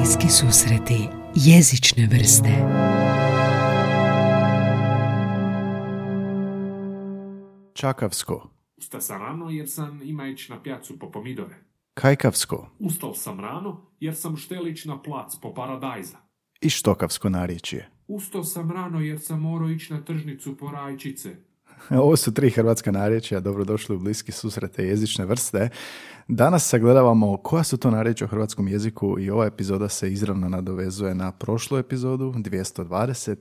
Bliski susreti jezične vrste Čakavsko, Usta sam rano jer sam ima ići na pjacu po pomidore. Kajkavsko Ustal sam rano jer sam štelić na plac po paradajza. i Štokavsko narječje. Ustao sam rano jer sam morao ići na tržnicu po rajčice. Ovo su tri hrvatska narječja, dobrodošli u bliski susrete jezične vrste. Danas sagledavamo koja su to narječja u hrvatskom jeziku i ova epizoda se izravno nadovezuje na prošlu epizodu, 220.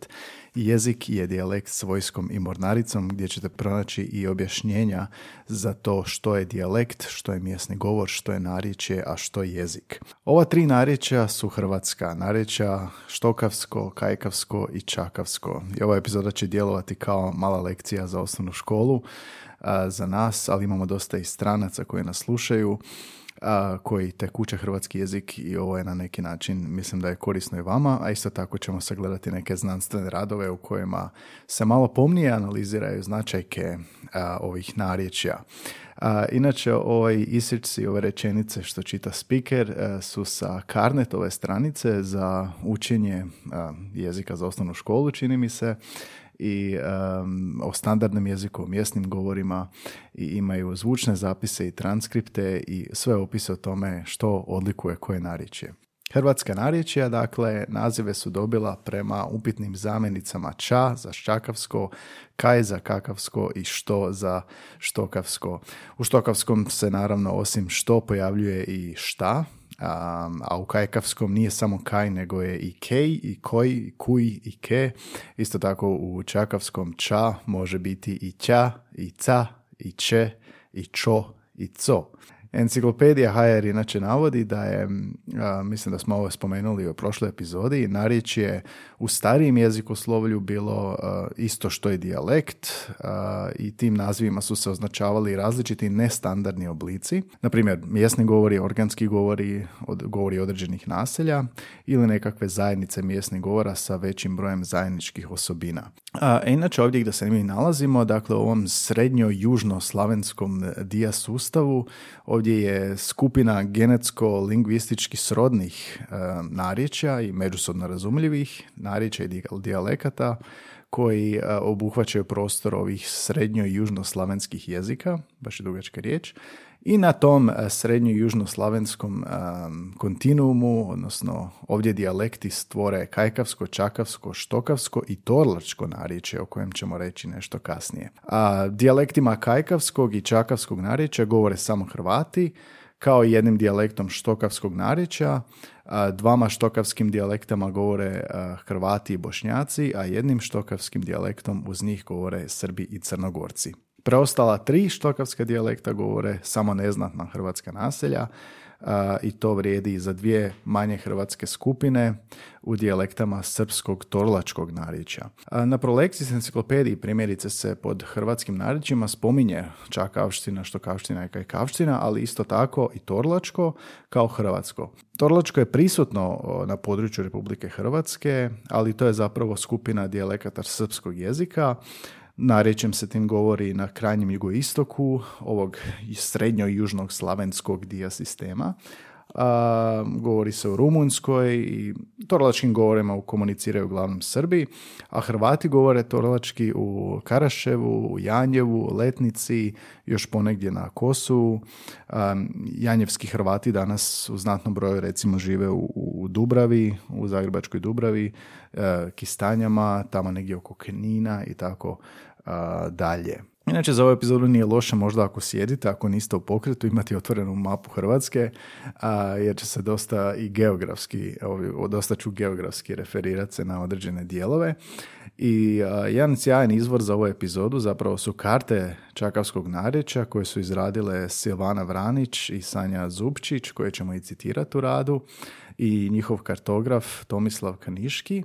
Jezik je dijalekt s vojskom i mornaricom gdje ćete pronaći i objašnjenja za to što je dijalekt, što je mjesni govor, što je narječje, a što je jezik. Ova tri narječja su hrvatska narječja, štokavsko, kajkavsko i čakavsko. I ova epizoda će djelovati kao mala lekcija za osnovnu školu za nas, ali imamo dosta i stranaca koji nas slušaju a, koji tek uče hrvatski jezik i ovo je na neki način, mislim da je korisno i vama, a isto tako ćemo sagledati neke znanstvene radove u kojima se malo pomnije analiziraju značajke a, ovih narječja. A, inače, ovaj isječci, ove rečenice što čita speaker a, su sa Karnetove stranice za učenje a, jezika za osnovnu školu, čini mi se, i um, o standardnom jeziku, o mjesnim govorima i imaju zvučne zapise i transkripte i sve opise o tome što odlikuje koje narječje. Hrvatska narječja, dakle, nazive su dobila prema upitnim zamjenicama ča za ščakavsko, kaj za kakavsko i što za štokavsko. U štokavskom se naravno osim što pojavljuje i šta, a, a u kajkavskom nije samo kaj, nego je i kej, i koj, i kuj, i ke. Isto tako u čakavskom ča može biti i ća, i ca, i če, i čo, i co. Enciklopedija HR inače navodi da je, a, mislim da smo ovo spomenuli u prošloj epizodi, narječje u starijem jezikoslovlju bilo a, isto što je dijalekt a, i tim nazivima su se označavali različiti nestandardni oblici, na primjer mjesni govori, organski govori, od, govori određenih naselja ili nekakve zajednice mjesnih govora sa većim brojem zajedničkih osobina. A, inače ovdje gdje se mi nalazimo, dakle u ovom srednjo-južno-slavenskom dia sustavu, ovdje je skupina genetsko-lingvistički srodnih e, narječja i međusobno razumljivih narječja i dijalekata koji e, obuhvaćaju prostor ovih srednjo- i južnoslavenskih jezika, baš je dugačka riječ, i na tom e, srednjo- južnoslavenskom e, kontinuumu, odnosno ovdje dijalekti stvore kajkavsko, čakavsko, štokavsko i torlačko narječje, o kojem ćemo reći nešto kasnije. A dijalektima kajkavskog i čakavskog narječja govore samo Hrvati, kao jednim dijalektom štokavskog narječja, a dvama štokavskim dijalektama govore a, Hrvati i Bošnjaci, a jednim štokavskim dijalektom uz njih govore Srbi i Crnogorci. Preostala tri štokavska dijalekta govore samo neznatna hrvatska naselja a, i to vrijedi za dvije manje hrvatske skupine u dijalektama srpskog torlačkog narječja. Na prolekcijskoj enciklopediji primjerice se pod hrvatskim narječjima spominje čakavština, štokavština i kajkavština, ali isto tako i torlačko kao hrvatsko. Torlačko je prisutno na području Republike Hrvatske, ali to je zapravo skupina dijalekata srpskog jezika, Narječjem se tim govori na krajnjem jugoistoku ovog srednjo južnog slavenskog dija sistema. A, govori se o Rumunjskoj i torlačkim govorima komuniciraju uglavnom Srbi, a Hrvati govore torlački u Karaševu, u Janjevu, Letnici, još ponegdje na Kosovu. A, janjevski Hrvati danas u znatnom broju recimo žive u, u Dubravi, u Zagrebačkoj Dubravi, e, Kistanjama, tamo negdje oko Kenina i tako a, dalje. Inače, za ovu epizodu nije loše možda ako sjedite, ako niste u pokretu, imati otvorenu mapu Hrvatske, a, jer će se dosta i geografski, dosta ću geografski referirati se na određene dijelove. I a, jedan sjajan izvor za ovu epizodu zapravo su karte Čakavskog narječja koje su izradile Silvana Vranić i Sanja Zupčić, koje ćemo i citirati u radu, i njihov kartograf Tomislav Kaniški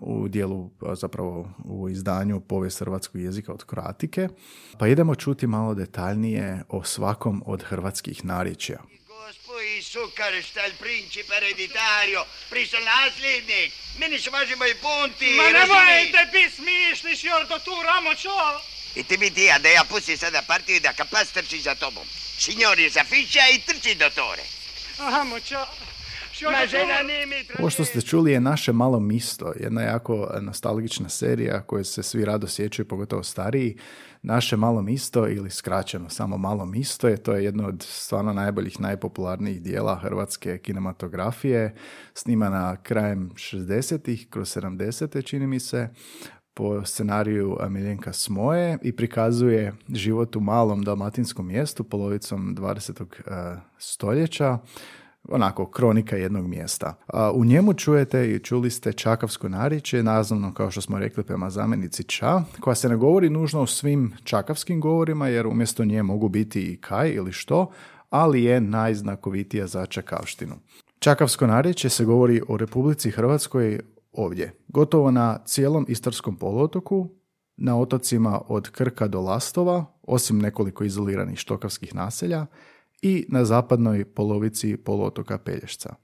u dijelu zapravo u izdanju povijest hrvatskog jezika od Kroatike. Pa idemo čuti malo detaljnije o svakom od hrvatskih narječja. Gospodi sukar šta il principe ereditario, priso nasljednik, meni se važimo i punti, Ma razumi? nemojte biti smišni, sjordo tu, ramo čo? I ti mi ti, a da ja pustim sada partiju da kapas trči za tobom. Signori za fića i trči do tore. Amo Ovo što ste čuli je naše malo misto, jedna jako nostalgična serija koju se svi rado sjećaju, pogotovo stariji. Naše malo misto ili skraćeno samo malo misto je to je jedno od stvarno najboljih, najpopularnijih dijela hrvatske kinematografije, snimana krajem 60-ih, kroz 70 čini mi se, po scenariju Miljenka Smoje i prikazuje život u malom dalmatinskom mjestu polovicom 20. eh, stoljeća onako kronika jednog mjesta. U njemu čujete i čuli ste čakavsko narječje, nazvano kao što smo rekli prema zamjenici ča, koja se ne govori nužno u svim čakavskim govorima, jer umjesto nje mogu biti i kaj ili što, ali je najznakovitija za čakavštinu. Čakavsko narječje se govori o Republici Hrvatskoj ovdje, gotovo na cijelom Istarskom poluotoku, na otocima od Krka do Lastova, osim nekoliko izoliranih štokavskih naselja, i na zapadnoj polovici poluotoka Pelješca.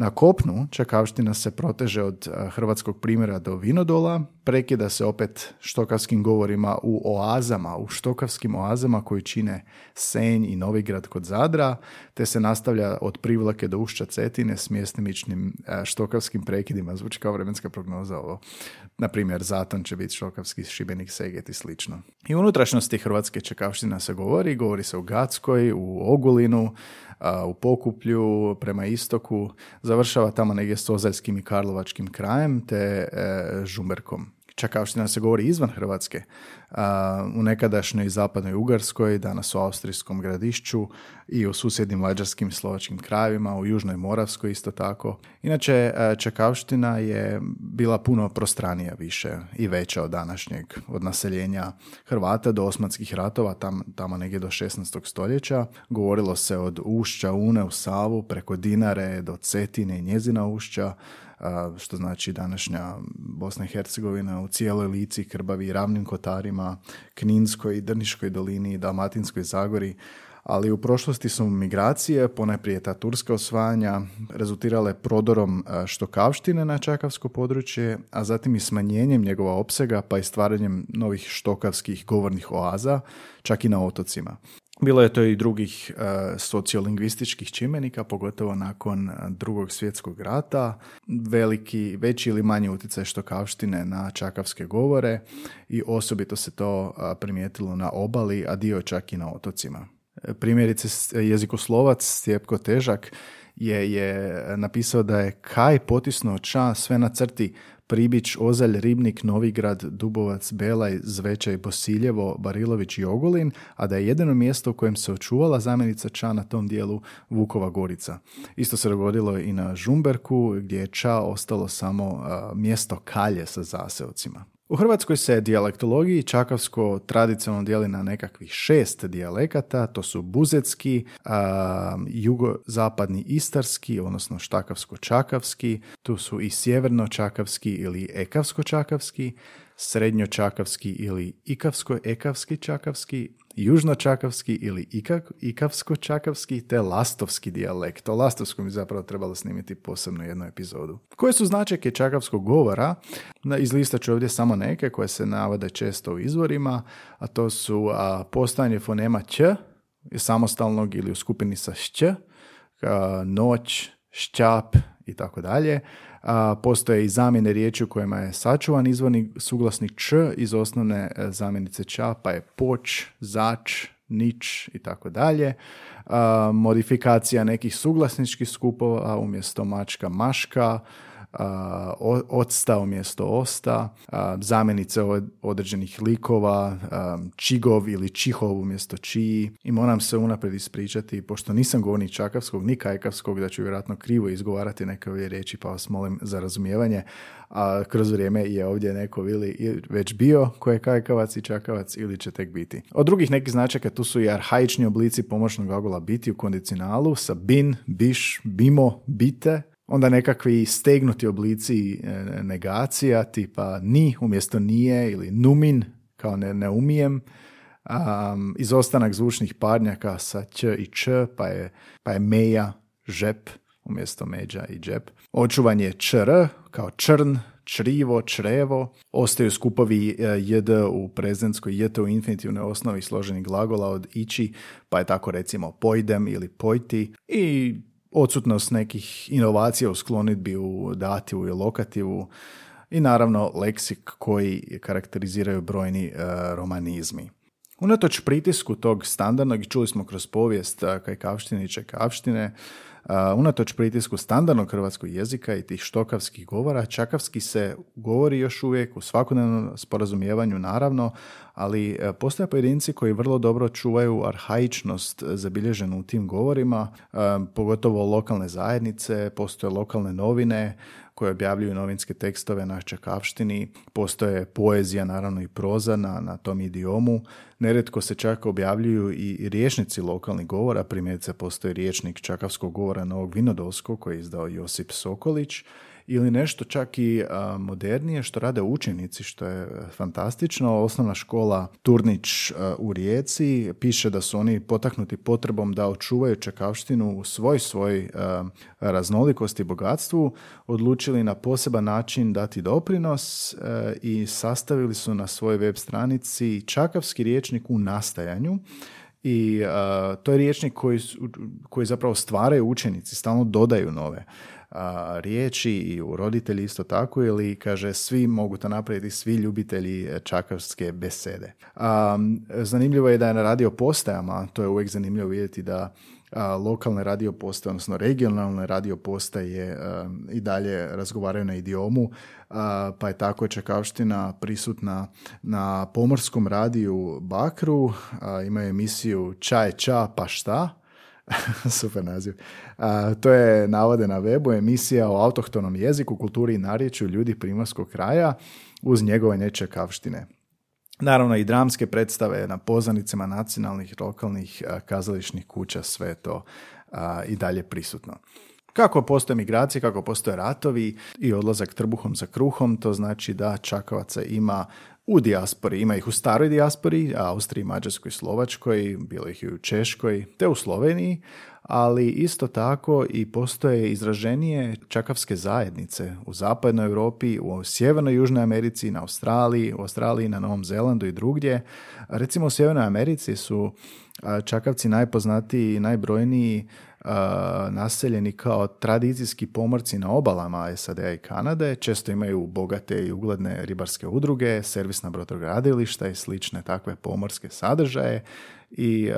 Na kopnu Čakavština se proteže od eh, hrvatskog primjera do Vinodola, prekida se opet štokavskim govorima u oazama, u štokavskim oazama koji čine Senj i Novigrad kod Zadra, te se nastavlja od Privlake do Ušća Cetine s mjestimičnim eh, štokavskim prekidima, zvuči kao vremenska prognoza ovo. Na primjer, Zaton će biti štokavski Šibenik, Seget i slično. I unutrašnjosti Hrvatske Čakavština se govori, govori se u Gatskoj, u Ogulinu, u Pokuplju, prema istoku, završava tamo negdje s Ozaljskim i Karlovačkim krajem, te e, Žumberkom. Čakavština se govori izvan Hrvatske, u nekadašnjoj zapadnoj Ugarskoj, danas u Austrijskom gradišću i u susjednim mađarskim slovačkim krajevima, u Južnoj Moravskoj isto tako. Inače, Čakavština je bila puno prostranija više i veća od današnjeg, od naseljenja Hrvata do osmanskih ratova, tam, tamo negdje do 16. stoljeća. Govorilo se od ušća Une u Savu, preko Dinare do Cetine i njezina ušća, što znači današnja Bosna i Hercegovina u cijeloj Lici, Krbavi Ravnim Kotarima, Kninskoj, Drniškoj dolini, Dalmatinskoj Zagori, ali u prošlosti su migracije, ponajprije ta turska osvajanja, rezultirale prodorom štokavštine na čakavsko područje, a zatim i smanjenjem njegova opsega pa i stvaranjem novih štokavskih govornih oaza, čak i na otocima. Bilo je to i drugih uh, sociolingvističkih čimenika, pogotovo nakon e, drugog svjetskog rata, veliki, veći ili manji utjecaj štokavštine na čakavske govore i osobito se to uh, primijetilo na obali, a dio čak i na otocima. Primjerice, jezikoslovac Stjepko Težak je, je napisao da je Kaj potisnuo ča sve na crti Pribić, Ozalj, Ribnik, Novigrad, Dubovac, Belaj, Zvečaj, Bosiljevo, Barilović i Ogulin, a da je jedino mjesto u kojem se očuvala zamjenica Ča na tom dijelu Vukova Gorica. Isto se dogodilo i na Žumberku gdje je Ča ostalo samo mjesto Kalje sa zaseocima. U Hrvatskoj se dijalektologiji čakavsko tradicionalno dijeli na nekakvih šest dijalekata, to su buzetski, jugozapadni istarski, odnosno štakavsko-čakavski, tu su i sjeverno-čakavski ili ekavsko-čakavski, srednjo-čakavski ili ikavsko-ekavski-čakavski, južno-čakavski ili ikavsko-čakavski te lastovski dijalekt. O lastovskom bi zapravo trebalo snimiti posebno jednu epizodu. Koje su značajke čakavskog govora? Izlistat ću ovdje samo neke koje se navode često u izvorima, a to su a, postojanje fonema ć, samostalnog ili u skupini sa šć, noć, šćap i tako dalje. Postoje i zamjene riječi u kojima je sačuvan izvorni suglasnik č iz osnovne e, zamjenice ča, pa je poč, zač, nič i tako dalje. Modifikacija nekih suglasničkih skupova umjesto mačka, maška, odsta umjesto osta, zamjenice određenih likova, čigov ili čihov umjesto čiji. I moram se unaprijed ispričati, pošto nisam govornik čakavskog ni kajkavskog, da ću vjerojatno krivo izgovarati neke ove riječi, pa vas molim za razumijevanje. A kroz vrijeme je ovdje neko ili već bio ko je kajkavac i čakavac ili će tek biti. Od drugih nekih značaka tu su i arhaični oblici pomoćnog glagola biti u kondicionalu sa bin, biš, bimo, bite, onda nekakvi stegnuti oblici e, negacija tipa ni umjesto nije ili numin kao ne, ne umijem, um, izostanak zvučnih parnjaka sa ć i č, pa je, pa je meja, žep umjesto međa i džep. Očuvanje čr kao črn, črivo, črevo. Ostaju skupovi e, jd u prezenskoj jt u infinitivnoj osnovi složenih glagola od ići, pa je tako recimo pojdem ili pojti i odsutnost nekih inovacija u sklonitbi u dativu i lokativu i naravno leksik koji karakteriziraju brojni e, romanizmi. Unatoč pritisku tog standardnog, i čuli smo kroz povijest kajkavštine i čekavštine, unatoč pritisku standardnog hrvatskog jezika i tih štokavskih govora, čakavski se govori još uvijek u svakodnevnom sporazumijevanju naravno, ali e, postoje pojedinci koji vrlo dobro čuvaju arhaičnost zabilježenu u tim govorima, e, pogotovo lokalne zajednice, postoje lokalne novine, koje objavljuju novinske tekstove na čakavštini, postoje poezija, naravno i proza na, na tom idiomu. Neretko se čak objavljuju i riječnici lokalnih govora, primjerice postoji riječnik čakavskog govora Novog Vinodolskog koji je izdao Josip Sokolić, ili nešto čak i modernije što rade učenici, što je fantastično. Osnovna škola Turnić u Rijeci piše da su oni potaknuti potrebom da očuvaju čekavštinu u svoj svoj raznolikosti i bogatstvu, odlučili na poseban način dati doprinos i sastavili su na svojoj web stranici čakavski riječnik u nastajanju i to je riječnik koji, koji zapravo stvaraju učenici, stalno dodaju nove riječi i u roditelji isto tako ili kaže svi mogu to napraviti, svi ljubitelji čakavske besede. zanimljivo je da je na radio postajama, to je uvijek zanimljivo vidjeti da lokalne radio postaje, odnosno regionalne radio postaje i dalje razgovaraju na idiomu, pa je tako Čekavština prisutna na pomorskom radiju Bakru, imaju emisiju Čaj, ča, pa šta, Super naziv. to je navode na webu emisija o autohtonom jeziku, kulturi i narječju ljudi primorskog kraja uz njegove nečekavštine. Naravno i dramske predstave na poznanicama nacionalnih, lokalnih kazališnih kuća, sve to i dalje prisutno. Kako postoje migracije, kako postoje ratovi i odlazak trbuhom za kruhom, to znači da Čakovaca ima u dijaspori. Ima ih u staroj dijaspori, Austriji, Mađarskoj, Slovačkoj, bilo ih i u Češkoj, te u Sloveniji, ali isto tako i postoje izraženije čakavske zajednice u zapadnoj Europi, u sjevernoj Južnoj Americi, na Australiji, u Australiji, na Novom Zelandu i drugdje. Recimo u sjevernoj Americi su čakavci najpoznatiji i najbrojniji naseljeni kao tradicijski pomorci na obalama SAD-a i Kanade, često imaju bogate i ugledne ribarske udruge, servisna brodogradilišta i slične takve pomorske sadržaje i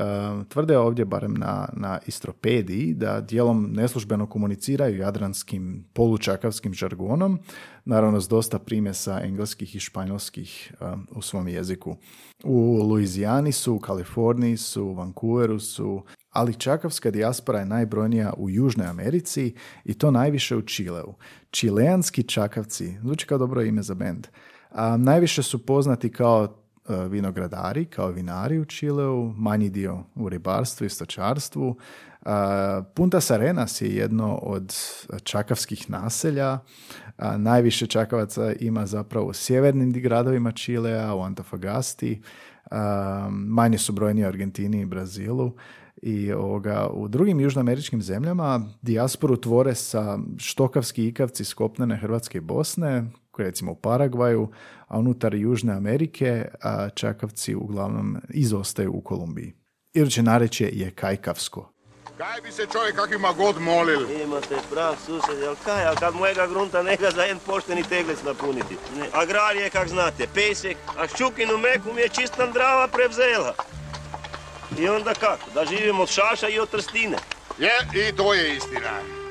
tvrde ovdje, barem na, na istropediji, da dijelom neslužbeno komuniciraju jadranskim polučakavskim žargonom, naravno s dosta primjesa engleskih i španjolskih u svom jeziku. U Luizijani su, u Kaliforniji su, u Vancouveru su, ali čakavska dijaspora je najbrojnija u Južnoj Americi i to najviše u Čileu. Čileanski čakavci, zvuči kao dobro ime za bend, a, najviše su poznati kao vinogradari, kao vinari u Čileu, manji dio u ribarstvu i stočarstvu. Punta Sarenas je jedno od čakavskih naselja. najviše čakavaca ima zapravo u sjevernim gradovima Čilea, u Antofagasti. manje su brojni u Argentini i Brazilu i ovoga, u drugim južnoameričkim zemljama dijasporu tvore sa štokavski ikavci skopnene Hrvatske i Bosne, recimo u Paragvaju, a unutar Južne Amerike a čakavci uglavnom izostaju u Kolumbiji. Iduće narečje je kajkavsko. Kaj bi se čovjek kakvima god molil? Imate prav susjed, jel kaj, a kad mojega grunta nega za jedan pošteni teglec napuniti. Ne, agrar je, kak znate, pesek, a ščukinu meku mi je čista drava prevzela. I onda kako? Da živimo od šaša i od trstine. Je, i to je istina.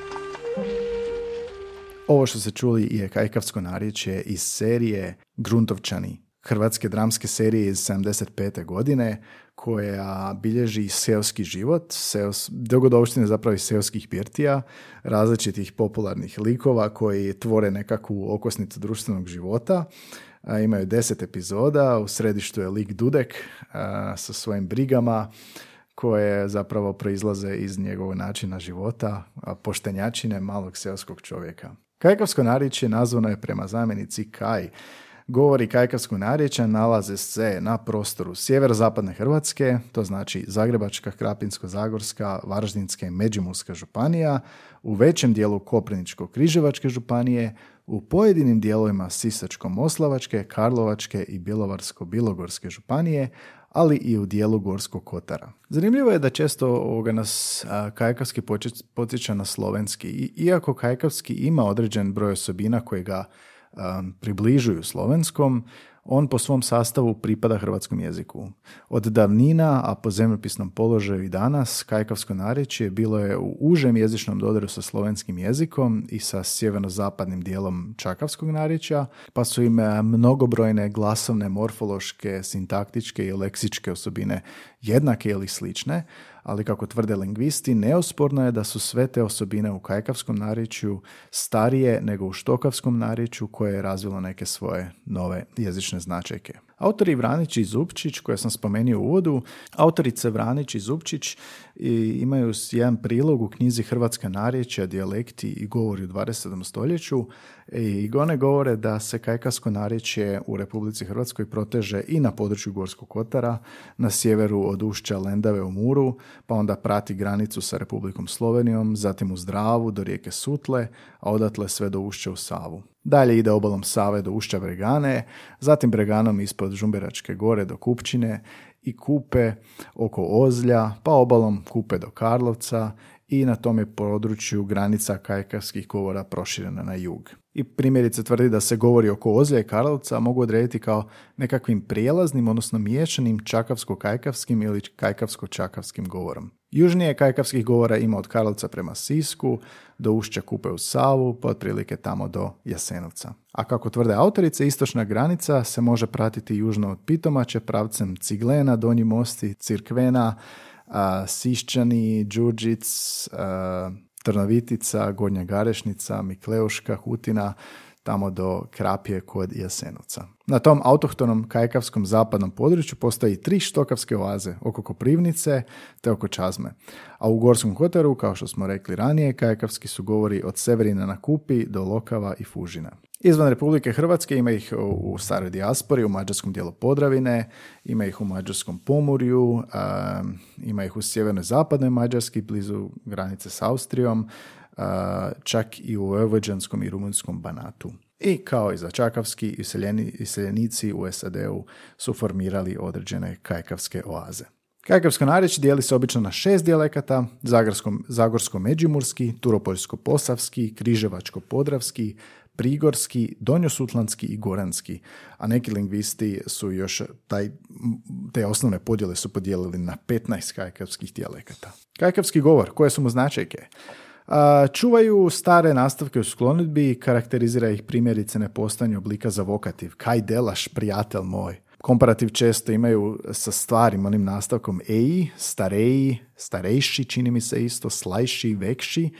Ovo što se čuli je kajkavsko narječje iz serije Gruntovčani, hrvatske dramske serije iz 75. godine, koja bilježi seoski život, seos, dogodovštine zapravo iz seoskih birtija, različitih popularnih likova koji tvore nekakvu okosnicu društvenog života imaju deset epizoda, u središtu je lik Dudek sa svojim brigama koje zapravo proizlaze iz njegovog načina života, poštenjačine malog seoskog čovjeka. Kajkavsko narječje nazvano je prema zamjenici Kaj. Govori kajkavskog narječja nalaze se na prostoru sjeverozapadne Hrvatske, to znači Zagrebačka, Krapinsko-Zagorska, Varaždinska i Međimurska županija, u većem dijelu Koprivničko-Križevačke županije, u pojedinim dijelovima Sisačko-Moslavačke, Karlovačke i Bjelovarsko-Bilogorske županije, ali i u dijelu Gorskog kotara. Zanimljivo je da često ovoga nas a, kajkavski podsjeća na slovenski. I, iako kajkavski ima određen broj osobina koje ga a, približuju slovenskom, on po svom sastavu pripada hrvatskom jeziku. Od davnina, a po zemljopisnom položaju i danas, kajkavsko narječje bilo je u užem jezičnom dodiru sa slovenskim jezikom i sa sjeverno-zapadnim dijelom čakavskog narječja, pa su im e, mnogobrojne glasovne, morfološke, sintaktičke i leksičke osobine jednake ili slične, ali kako tvrde lingvisti, neosporno je da su sve te osobine u kajkavskom narječju starije nego u štokavskom narječju koje je razvilo neke svoje nove jezične značajke. Autori Vranić i Zupčić, koje sam spomenuo u uvodu, autorice Vranić i Zupčić imaju jedan prilog u knjizi Hrvatska narječja, dijalekti i govori u 20. stoljeću i one govore da se kajkavsko narječje u Republici Hrvatskoj proteže i na području Gorskog kotara, na sjeveru od ušća Lendave u Muru, pa onda prati granicu sa Republikom Slovenijom, zatim uz Dravu do rijeke Sutle, a odatle sve do ušća u Savu. Dalje ide obalom Save do ušća Bregane, zatim Breganom ispod Žumberačke gore do Kupčine i Kupe oko Ozlja, pa obalom Kupe do Karlovca i na tom je području granica kajkavskih govora proširena na jug. I primjerice tvrdi da se govori oko Ozlja i Karlovca mogu odrediti kao nekakvim prijelaznim, odnosno miješanim čakavsko-kajkavskim ili kajkavsko-čakavskim govorom. Južnije kajkavskih govora ima od Karlovca prema Sisku, do ušća Kupe u Savu, pa otprilike tamo do Jasenovca. A kako tvrde autorice, istočna granica se može pratiti južno od Pitomače, pravcem Ciglena, Donji mosti, Cirkvena, Sišćani, Đurđic, a, Trnovitica, Gornja Garešnica, Mikleuška, Hutina, tamo do Krapje kod Jasenovca. Na tom autohtonom kajkavskom zapadnom području postoji tri štokavske oaze, oko Koprivnice te oko Čazme. A u Gorskom Kotaru, kao što smo rekli ranije, kajkavski su govori od Severina na Kupi do Lokava i Fužina. Izvan Republike Hrvatske ima ih u staroj dijaspori, u mađarskom dijelu Podravine, ima ih u mađarskom Pomorju, a, ima ih u sjevernoj zapadnoj Mađarski, blizu granice s Austrijom, a, čak i u vojvođanskom i rumunskom Banatu. I kao i za Čakavski, iseljeni, iseljenici u SAD-u su formirali određene kajkavske oaze. Kajkavsko narječje dijeli se obično na šest dijalekata, zagorsko- zagorsko-međimurski, turopoljsko-posavski, križevačko-podravski, prigorski, donjosutlanski i goranski, a neki lingvisti su još taj, te osnovne podjele su podijelili na 15 kajkavskih dijalekata. Kajkavski govor, koje su mu značajke? Čuvaju stare nastavke u sklonitbi i karakterizira ih primjerice nepostojanje oblika za vokativ. Kaj delaš, prijatelj moj? Komparativ često imaju sa stvarim onim nastavkom eji, stareji, starejši, čini mi se isto, slajši, vekši,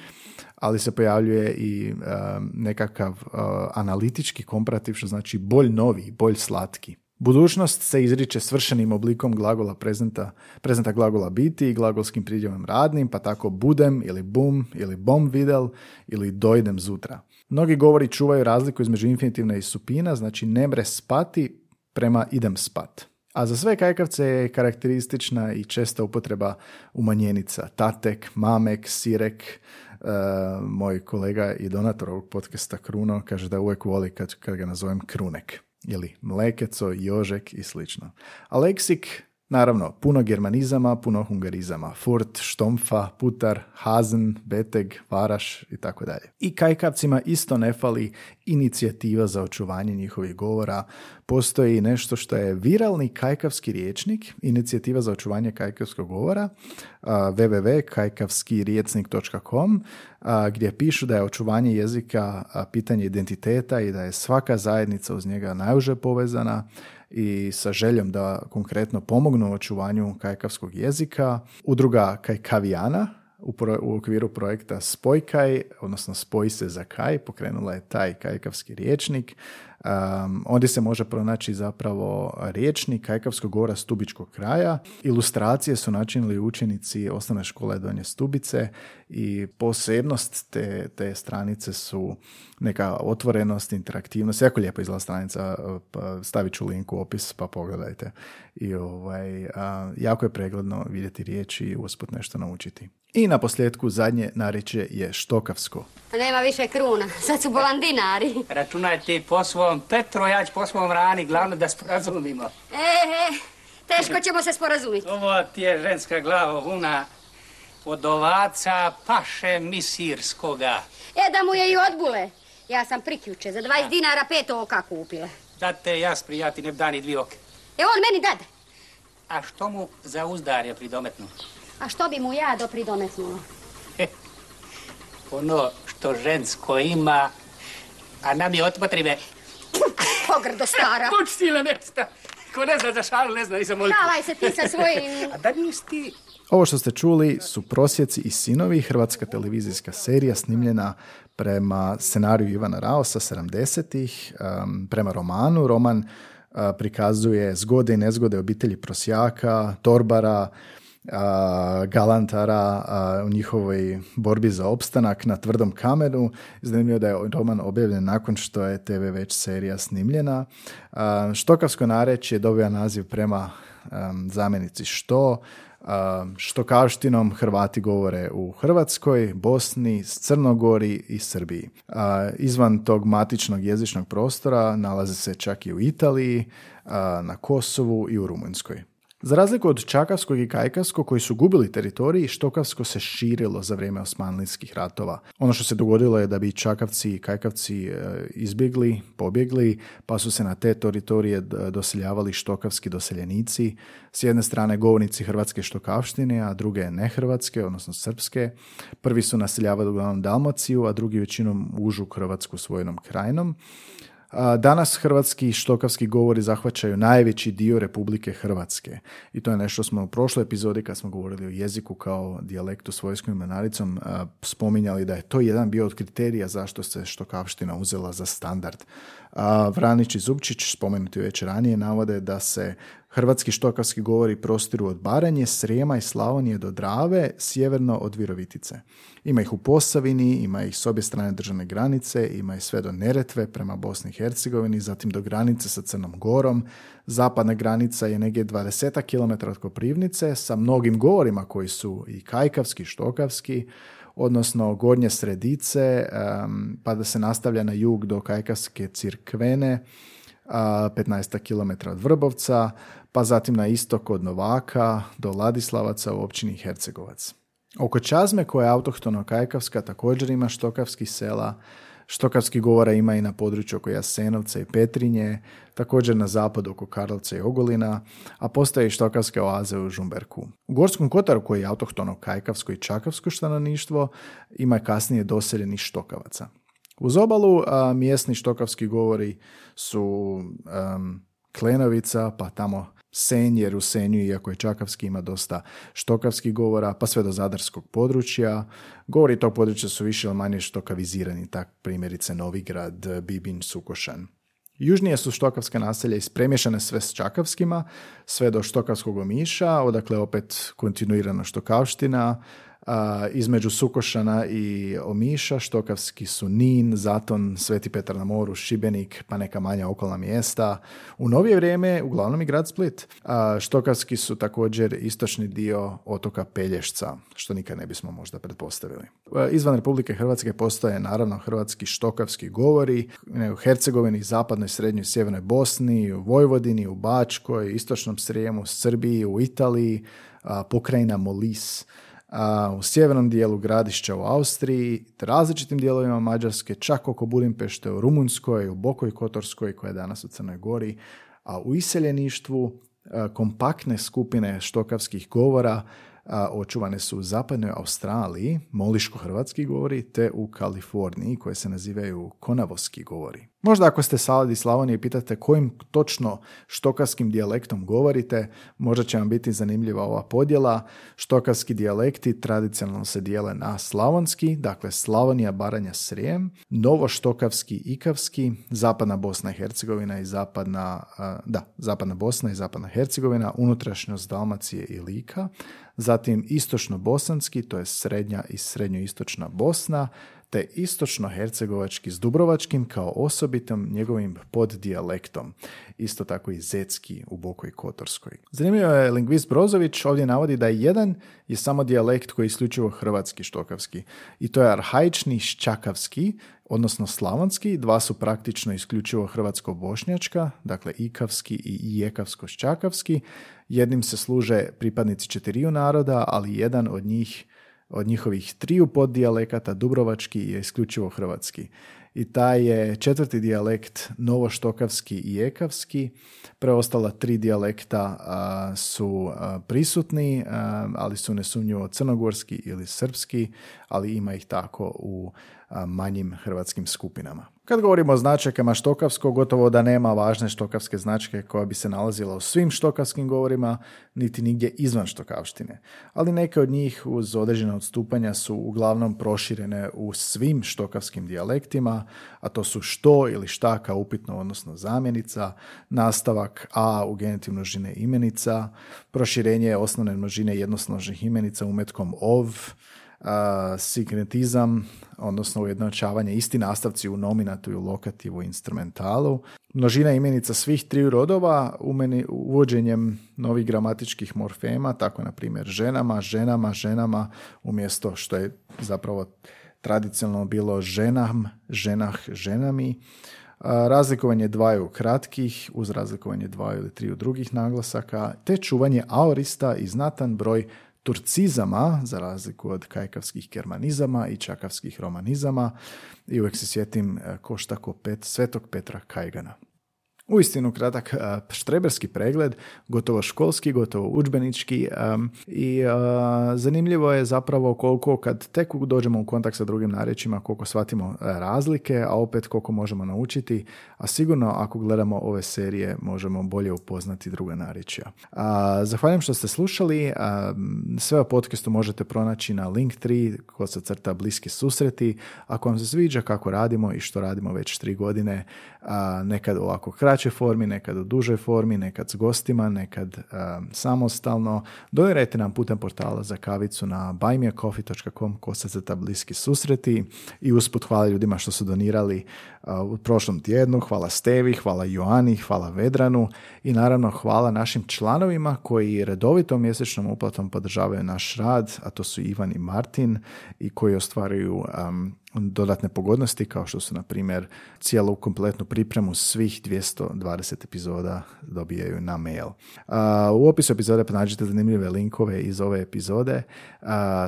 ali se pojavljuje i um, nekakav uh, analitički komparativ, što znači bolj novi, bolj slatki. Budućnost se izriče svršenim oblikom glagola prezenta, prezenta glagola biti i glagolskim pridjevom radnim, pa tako budem ili bum ili bom videl ili dojdem zutra. Mnogi govori čuvaju razliku između infinitivna i supina, znači nemre spati prema idem spat. A za sve kajkavce je karakteristična i česta upotreba umanjenica. Tatek, mamek, sirek. E, moj kolega i donator ovog podcasta Kruno kaže da uvijek voli kad, kad ga nazovem Krunek. Ili mlekeco, jožek i slično. A leksik, naravno, puno germanizama, puno hungarizama. Furt, štomfa, putar, hazen, beteg, varaš i tako dalje. I kajkavcima isto ne fali inicijativa za očuvanje njihovih govora. Postoji nešto što je viralni kajkavski riječnik, inicijativa za očuvanje kajkavskog govora, www.kajkavskirijecnik.com, gdje pišu da je očuvanje jezika pitanje identiteta i da je svaka zajednica uz njega najuže povezana i sa željom da konkretno pomognu očuvanju kajkavskog jezika. Udruga Kajkavijana u, pro- u okviru projekta Spojkaj, odnosno Spoj se za kaj, pokrenula je taj kajkavski riječnik Um, ondje se može pronaći zapravo riječnik kajkavskog govora Stubičkog kraja. Ilustracije su načinili učenici osnovne škole Donje Stubice i posebnost te, te stranice su neka otvorenost, interaktivnost. Jako lijepo izgleda stranica, pa stavit ću link u opis pa pogledajte. I ovaj, a, jako je pregledno vidjeti riječi i usput nešto naučiti. I na posljedku zadnje narečje je štokavsko. Nema više kruna, sad su bolan dinari. Računaj ti po svom Petro, ja ću po svom rani, glavno da sporazumimo. E, e, teško ćemo se sporazumiti. Ovo ti je ženska glava vuna od ovaca paše misirskoga. E, da mu je i odbule. Ja sam priključe, za 20 dinara pet oka kupila. Da te ja sprijati ne dani dvi oke. E, on meni dade. A što mu za uzdarje pridometnu? A što bi mu ja dopridometnulo? Ono što žensko ima, a nam je otpotribe. Pogrdo stara. Kuć mjesta. Ko ne zna za šalu, ne zna i za molitvu. Šalaj se ti sa svojim... A da nisi ti Ovo što ste čuli su Prosjeci i sinovi, hrvatska televizijska serija snimljena prema scenariju Ivana Raosa 70-ih, um, prema romanu. Roman uh, prikazuje zgode i nezgode obitelji prosjaka, torbara, uh, galantara u njihovoj borbi za opstanak na tvrdom kamenu. Zanimljivo da je roman objavljen nakon što je TV već serija snimljena. Štokavsko narečje dobija naziv prema zamjenici što, štokavštinom Hrvati govore u Hrvatskoj, Bosni, Crnogori i Srbiji. Izvan tog matičnog jezičnog prostora nalaze se čak i u Italiji, na Kosovu i u Rumunjskoj. Za razliku od Čakavskog i Kajkavskog koji su gubili teritorij, Štokavsko se širilo za vrijeme osmanlijskih ratova. Ono što se dogodilo je da bi Čakavci i Kajkavci e, izbjegli, pobjegli, pa su se na te teritorije doseljavali štokavski doseljenici. S jedne strane govornici hrvatske štokavštine, a druge nehrvatske, odnosno srpske. Prvi su naseljavali uglavnom Dalmaciju, a drugi većinom užu Hrvatsku svojnom krajinom. Danas hrvatski štokavski govori zahvaćaju najveći dio Republike Hrvatske. I to je nešto smo u prošloj epizodi kad smo govorili o jeziku kao dijalektu s vojskom i menaricom spominjali da je to jedan bio od kriterija zašto se štokavština uzela za standard. Vranić i Zubčić, spomenuti već ranije, navode da se hrvatski štokavski govori prostiru od Baranje, Srijema i Slavonije do Drave, sjeverno od Virovitice. Ima ih u Posavini, ima ih s obje strane državne granice, ima ih sve do Neretve prema Bosni i Hercegovini, zatim do granice sa Crnom Gorom. Zapadna granica je negdje 20 km od Koprivnice sa mnogim govorima koji su i kajkavski, štokavski, odnosno gornje sredice, pa da se nastavlja na jug do Kajkavske cirkvene, 15 km od Vrbovca, pa zatim na istok od Novaka do Ladislavaca u općini Hercegovac. Oko Čazme, koja je autohtono kajkavska, također ima štokavskih sela, Štokavski govora ima i na području oko Jasenovca i Petrinje, također na zapadu oko Karlovca i Ogolina, a postoje i štokavske oaze u Žumberku. U Gorskom Kotaru, koji je autohtono kajkavsko i čakavsko stanovništvo, ima kasnije doseljeni štokavaca. Uz obalu a, mjesni štokavski govori su Klenovica, pa tamo Senj, jer u Senju, iako je Čakavski, ima dosta štokavskih govora, pa sve do zadarskog područja. Govori tog područja su više ili manje štokavizirani, tak primjerice Novigrad, Bibin, Sukošan. Južnije su štokavska naselja ispremješane sve s čakavskima, sve do štokavskog omiša, odakle opet kontinuirana štokavština, između Sukošana i Omiša, Štokavski su Nin, Zaton, Sveti Petar na moru, Šibenik, pa neka manja okolna mjesta. U novije vrijeme uglavnom i grad Split. A, štokavski su također istočni dio otoka Pelješca, što nikad ne bismo možda pretpostavili. Izvan Republike Hrvatske postoje naravno hrvatski štokavski govori u Hercegovini, zapadnoj, srednjoj, sjevernoj Bosni, u Vojvodini, u Bačkoj, istočnom Srijemu, Srbiji, u Italiji, pokrajina Molis, u sjevernom dijelu gradišća u Austriji, te različitim dijelovima Mađarske, čak oko Budimpešte u Rumunjskoj, u Bokoj Kotorskoj koja je danas u Crnoj Gori, a u iseljeništvu kompaktne skupine štokavskih govora očuvane su u zapadnoj Australiji, moliško-hrvatski govori, te u Kaliforniji koje se nazivaju konavoski govori. Možda ako ste salad iz Slavonije i pitate kojim točno štokavskim dijalektom govorite, možda će vam biti zanimljiva ova podjela. Štokavski dijalekti tradicionalno se dijele na slavonski, dakle Slavonija, Baranja, Srijem, novoštokavski, ikavski, zapadna Bosna i Hercegovina i zapadna, da, zapadna Bosna i zapadna Hercegovina, unutrašnjost Dalmacije i Lika, zatim istočno-bosanski, to je srednja i srednjoistočna Bosna, te istočno-hercegovački s Dubrovačkim kao osobitom njegovim poddijalektom, isto tako i zetski u Bokoj Kotorskoj. Zanimljivo je lingvist Brozović ovdje navodi da jedan je samo dijalekt koji je isključivo hrvatski štokavski i to je arhaični ščakavski, odnosno slavonski, dva su praktično isključivo hrvatsko-bošnjačka, dakle ikavski i ijekavsko-ščakavski, jednim se služe pripadnici četiriju naroda, ali jedan od njih od njihovih triju poddijalekata dubrovački je isključivo hrvatski. I taj je četvrti dijalekt novoštokavski i ekavski. Preostala tri dijalekta su prisutni, ali su nesumnjivo crnogorski ili srpski, ali ima ih tako u manjim hrvatskim skupinama. Kad govorimo o značajkama štokavskog, gotovo da nema važne štokavske značke koja bi se nalazila u svim štokavskim govorima, niti nigdje izvan štokavštine. Ali neke od njih uz određene odstupanja su uglavnom proširene u svim štokavskim dijalektima, a to su što ili šta kao upitno, odnosno zamjenica, nastavak a u genitiv množine imenica, proširenje osnovne množine jednosložnih imenica umetkom ov, sinkretizam, odnosno ujednačavanje isti nastavci u nominatu i u lokativu i instrumentalu. Množina imenica svih triju rodova umeni, uvođenjem novih gramatičkih morfema, tako na primjer ženama, ženama, ženama, umjesto što je zapravo tradicionalno bilo ženam, ženah, ženami. Razlikovanje dvaju kratkih uz razlikovanje dvaju ili triju drugih naglasaka, te čuvanje aorista i znatan broj turcizama, za razliku od kajkavskih germanizama i čakavskih romanizama i uvijek se sjetim e, koštako pet, svetog Petra Kajgana. Uistinu kratak štreberski pregled, gotovo školski, gotovo udžbenički i zanimljivo je zapravo koliko kad tek dođemo u kontakt sa drugim narječima, koliko shvatimo e, razlike, a opet koliko možemo naučiti, a sigurno ako gledamo ove serije možemo bolje upoznati druga narječja. Zahvaljujem što ste slušali, sve o podcastu možete pronaći na Link3, ko se crta bliski susreti. Ako vam se sviđa kako radimo i što radimo već tri godine, nekad ovako kraće formi, nekad u dužoj formi, nekad s gostima, nekad samostalno. Donirajte nam putem portala za kavicu na buymeacoffee.com kosaceta bliski susreti i usput hvala ljudima što su donirali u prošlom tjednu. Hvala Stevi, hvala Joani, hvala Vedranu i naravno hvala našim članovima koji redovitom mjesečnom uplatom podržavaju naš rad, a to su Ivan i Martin i koji ostvaruju dodatne pogodnosti kao što su na primjer cijelu kompletnu pripremu svih 220 epizoda dobijaju na mail. U opisu epizode pronađite zanimljive linkove iz ove epizode.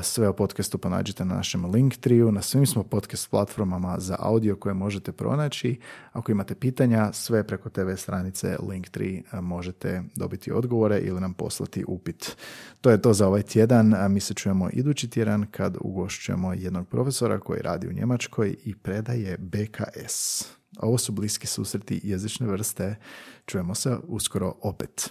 Sve o podcastu pronađite na našem Linktriju, na svim smo podcast platformama za audio koje možete pronaći. Ako imate pitanja, sve preko TV stranice Linktree možete dobiti odgovore ili nam poslati upit. To je to za ovaj tjedan. Mi se čujemo idući tjedan kad ugošćujemo jednog profesora koji radi u Njemačkoj i predaje BKS. Ovo su bliski susreti jezične vrste. Čujemo se uskoro opet.